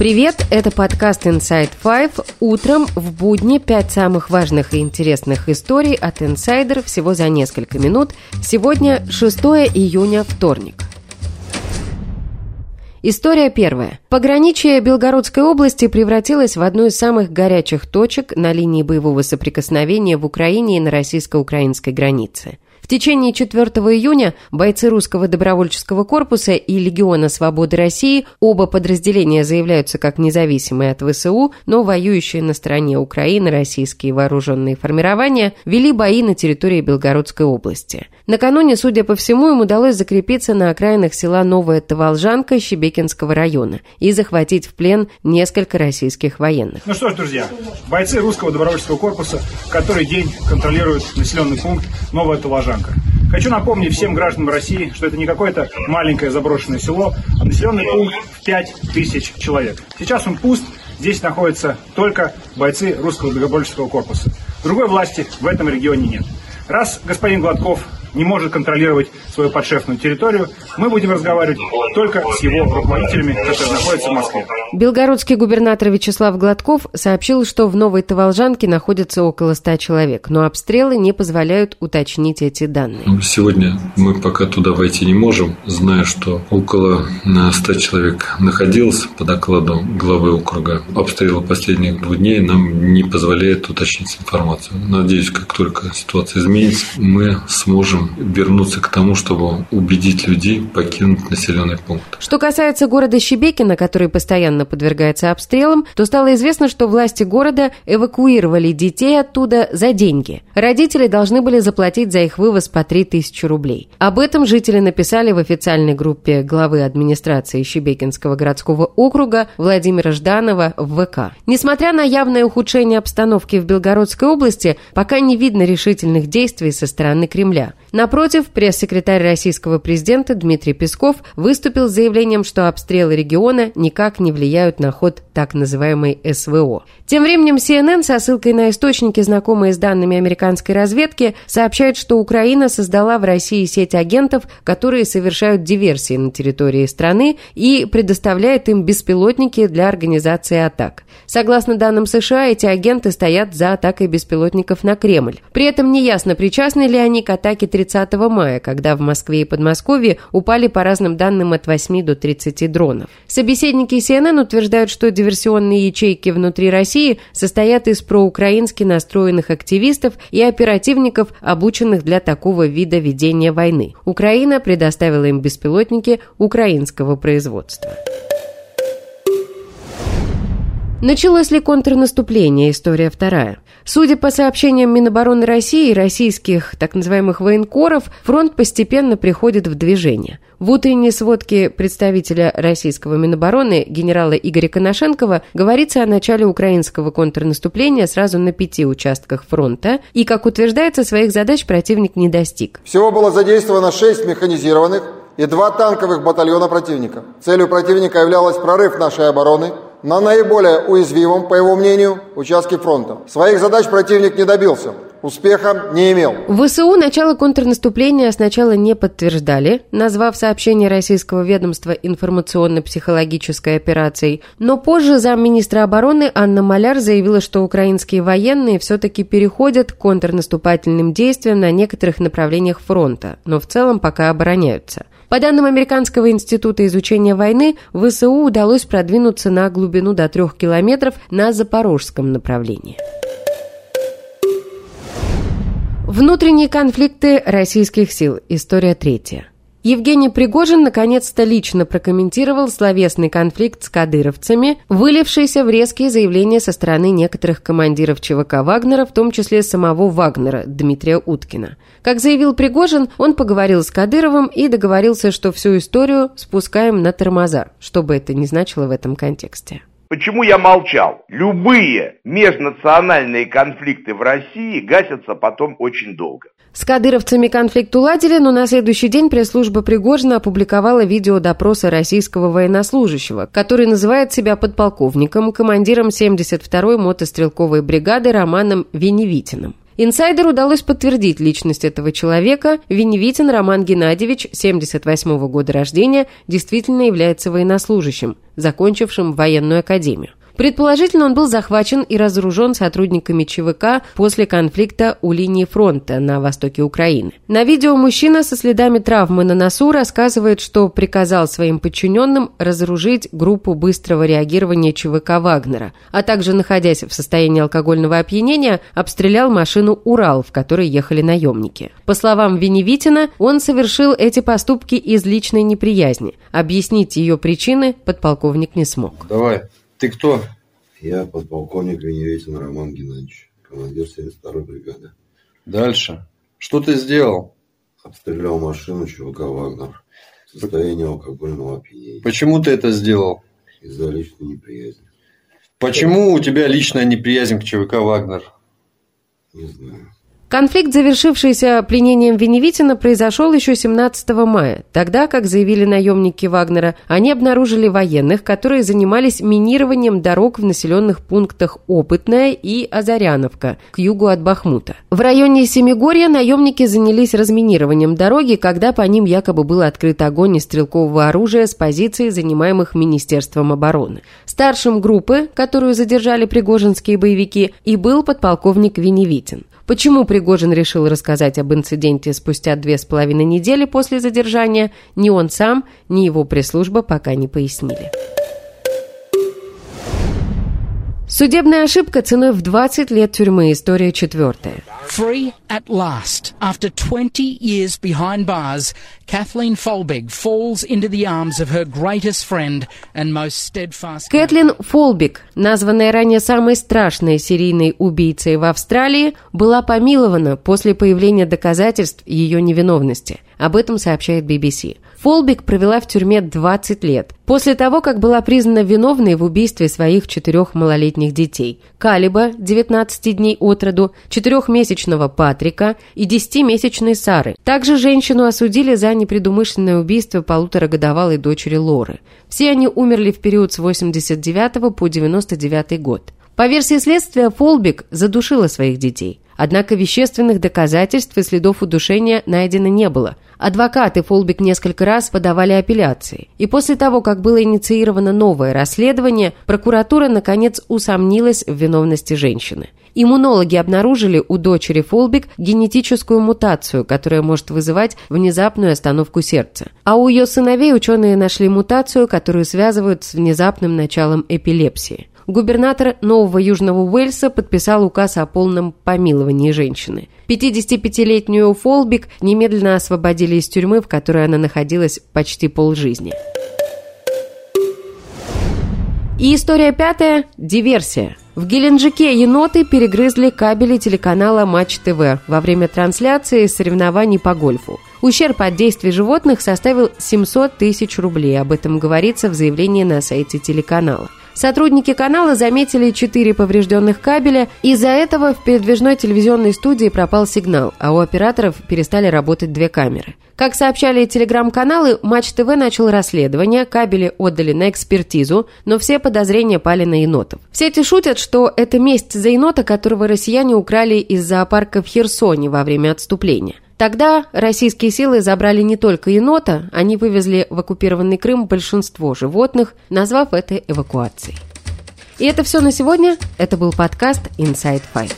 Привет, это подкаст Inside Five. Утром в будни пять самых важных и интересных историй от инсайдеров всего за несколько минут. Сегодня 6 июня, вторник. История первая. Пограничье Белгородской области превратилось в одну из самых горячих точек на линии боевого соприкосновения в Украине и на российско-украинской границе течение 4 июня бойцы русского добровольческого корпуса и Легиона Свободы России, оба подразделения заявляются как независимые от ВСУ, но воюющие на стороне Украины российские вооруженные формирования, вели бои на территории Белгородской области. Накануне, судя по всему, им удалось закрепиться на окраинах села Новая Таволжанка Щебекинского района и захватить в плен несколько российских военных. Ну что ж, друзья, бойцы русского добровольческого корпуса который день контролируют населенный пункт Новая Таволжанка. Луганска. Хочу напомнить всем гражданам России, что это не какое-то маленькое заброшенное село, а населенный пункт в 5 тысяч человек. Сейчас он пуст, здесь находятся только бойцы русского добровольческого корпуса. Другой власти в этом регионе нет. Раз господин Гладков не может контролировать свою подшефную территорию, мы будем разговаривать только с его руководителями, которые находятся в Москве. Белгородский губернатор Вячеслав Гладков сообщил, что в Новой Таволжанке находится около 100 человек, но обстрелы не позволяют уточнить эти данные. Ну, сегодня мы пока туда войти не можем, зная, что около 100 человек находилось по докладу главы округа. Обстрелы последних двух дней нам не позволяет уточнить информацию. Надеюсь, как только ситуация изменится, мы сможем можем вернуться к тому, чтобы убедить людей покинуть населенный пункт. Что касается города Щебекина, который постоянно подвергается обстрелам, то стало известно, что власти города эвакуировали детей оттуда за деньги. Родители должны были заплатить за их вывоз по 3000 рублей. Об этом жители написали в официальной группе главы администрации Щебекинского городского округа Владимира Жданова в ВК. Несмотря на явное ухудшение обстановки в Белгородской области, пока не видно решительных действий со стороны Кремля. Напротив, пресс-секретарь российского президента Дмитрий Песков выступил с заявлением, что обстрелы региона никак не влияют на ход так называемой СВО. Тем временем CNN со ссылкой на источники, знакомые с данными американской разведки, сообщает, что Украина создала в России сеть агентов, которые совершают диверсии на территории страны и предоставляет им беспилотники для организации атак. Согласно данным США, эти агенты стоят за атакой беспилотников на Кремль. При этом неясно, причастны ли они к атаке 30 мая, когда в Москве и Подмосковье упали по разным данным от 8 до 30 дронов. Собеседники CNN утверждают, что диверсионные ячейки внутри России состоят из проукраински настроенных активистов и оперативников, обученных для такого вида ведения войны. Украина предоставила им беспилотники украинского производства. Началось ли контрнаступление? История вторая. Судя по сообщениям Минобороны России и российских так называемых военкоров, фронт постепенно приходит в движение. В утренней сводке представителя российского Минобороны генерала Игоря Коношенкова говорится о начале украинского контрнаступления сразу на пяти участках фронта, и, как утверждается, своих задач противник не достиг. Всего было задействовано шесть механизированных и два танковых батальона противника. Целью противника являлась прорыв нашей обороны – на наиболее уязвимом, по его мнению, участке фронта. Своих задач противник не добился успеха не имел. ВСУ начало контрнаступления сначала не подтверждали, назвав сообщение российского ведомства информационно-психологической операцией, но позже замминистра обороны Анна Маляр заявила, что украинские военные все-таки переходят к контрнаступательным действиям на некоторых направлениях фронта, но в целом пока обороняются. По данным Американского института изучения войны, ВСУ удалось продвинуться на глубину до трех километров на запорожском направлении. Внутренние конфликты российских сил. История третья. Евгений Пригожин наконец-то лично прокомментировал словесный конфликт с кадыровцами, вылившийся в резкие заявления со стороны некоторых командиров ЧВК Вагнера, в том числе самого Вагнера Дмитрия Уткина. Как заявил Пригожин, он поговорил с Кадыровым и договорился, что всю историю спускаем на тормоза, что бы это ни значило в этом контексте. Почему я молчал? Любые межнациональные конфликты в России гасятся потом очень долго. С кадыровцами конфликт уладили, но на следующий день пресс-служба Пригожина опубликовала видео допроса российского военнослужащего, который называет себя подполковником, командиром 72-й мотострелковой бригады Романом Веневитиным. Инсайдеру удалось подтвердить личность этого человека. Веневитин Роман Геннадьевич, 78 года рождения, действительно является военнослужащим, закончившим военную академию. Предположительно, он был захвачен и разоружен сотрудниками ЧВК после конфликта у линии фронта на востоке Украины. На видео мужчина со следами травмы на носу рассказывает, что приказал своим подчиненным разоружить группу быстрого реагирования ЧВК «Вагнера», а также, находясь в состоянии алкогольного опьянения, обстрелял машину «Урал», в которой ехали наемники. По словам Веневитина, он совершил эти поступки из личной неприязни. Объяснить ее причины подполковник не смог. Давай. Ты кто? Я подполковник Веневетин Роман Геннадьевич, командир 72-й бригады. Дальше. Что ты сделал? Обстрелял машину ЧВК «Вагнер» в состоянии алкогольного опьянения. Почему ты это сделал? Из-за личной неприязни. Почему у тебя личная неприязнь к ЧВК «Вагнер»? Не знаю. Конфликт, завершившийся пленением Веневитина, произошел еще 17 мая. Тогда, как заявили наемники Вагнера, они обнаружили военных, которые занимались минированием дорог в населенных пунктах Опытная и Азаряновка, к югу от Бахмута. В районе Семигорья наемники занялись разминированием дороги, когда по ним якобы был открыт огонь из стрелкового оружия с позиций, занимаемых Министерством обороны. Старшим группы, которую задержали пригожинские боевики, и был подполковник Веневитин. Почему Пригожин решил рассказать об инциденте спустя две с половиной недели после задержания, ни он сам, ни его пресс-служба пока не пояснили. Судебная ошибка ценой в 20 лет тюрьмы. История четвертая. Free at last. After 20 years behind bars, Kathleen Folbig falls into the arms of her greatest friend and most steadfast... Кэтлин Фолбиг, названная ранее самой страшной серийной убийцей в Австралии, была помилована после появления доказательств ее невиновности. Об этом сообщает BBC. Фолбик провела в тюрьме 20 лет, после того, как была признана виновной в убийстве своих четырех малолетних детей. Калиба, 19 дней от роду, четырехмесячного Патрика и 10-месячной Сары. Также женщину осудили за непредумышленное убийство полуторагодовалой дочери Лоры. Все они умерли в период с 89 по 99 год. По версии следствия, Фолбик задушила своих детей. Однако вещественных доказательств и следов удушения найдено не было. Адвокаты Фолбик несколько раз подавали апелляции. И после того, как было инициировано новое расследование, прокуратура наконец усомнилась в виновности женщины. Иммунологи обнаружили у дочери Фолбик генетическую мутацию, которая может вызывать внезапную остановку сердца. А у ее сыновей ученые нашли мутацию, которую связывают с внезапным началом эпилепсии губернатор Нового Южного Уэльса подписал указ о полном помиловании женщины. 55-летнюю Фолбик немедленно освободили из тюрьмы, в которой она находилась почти полжизни. И история пятая – диверсия. В Геленджике еноты перегрызли кабели телеканала Матч ТВ во время трансляции соревнований по гольфу. Ущерб от действий животных составил 700 тысяч рублей. Об этом говорится в заявлении на сайте телеканала. Сотрудники канала заметили четыре поврежденных кабеля. Из-за этого в передвижной телевизионной студии пропал сигнал, а у операторов перестали работать две камеры. Как сообщали телеграм-каналы, Матч ТВ начал расследование, кабели отдали на экспертизу, но все подозрения пали на енотов. В сети шутят, что это месть за енота, которого россияне украли из зоопарка в Херсоне во время отступления. Тогда российские силы забрали не только енота, они вывезли в оккупированный Крым большинство животных, назвав это эвакуацией. И это все на сегодня. Это был подкаст Inside Five.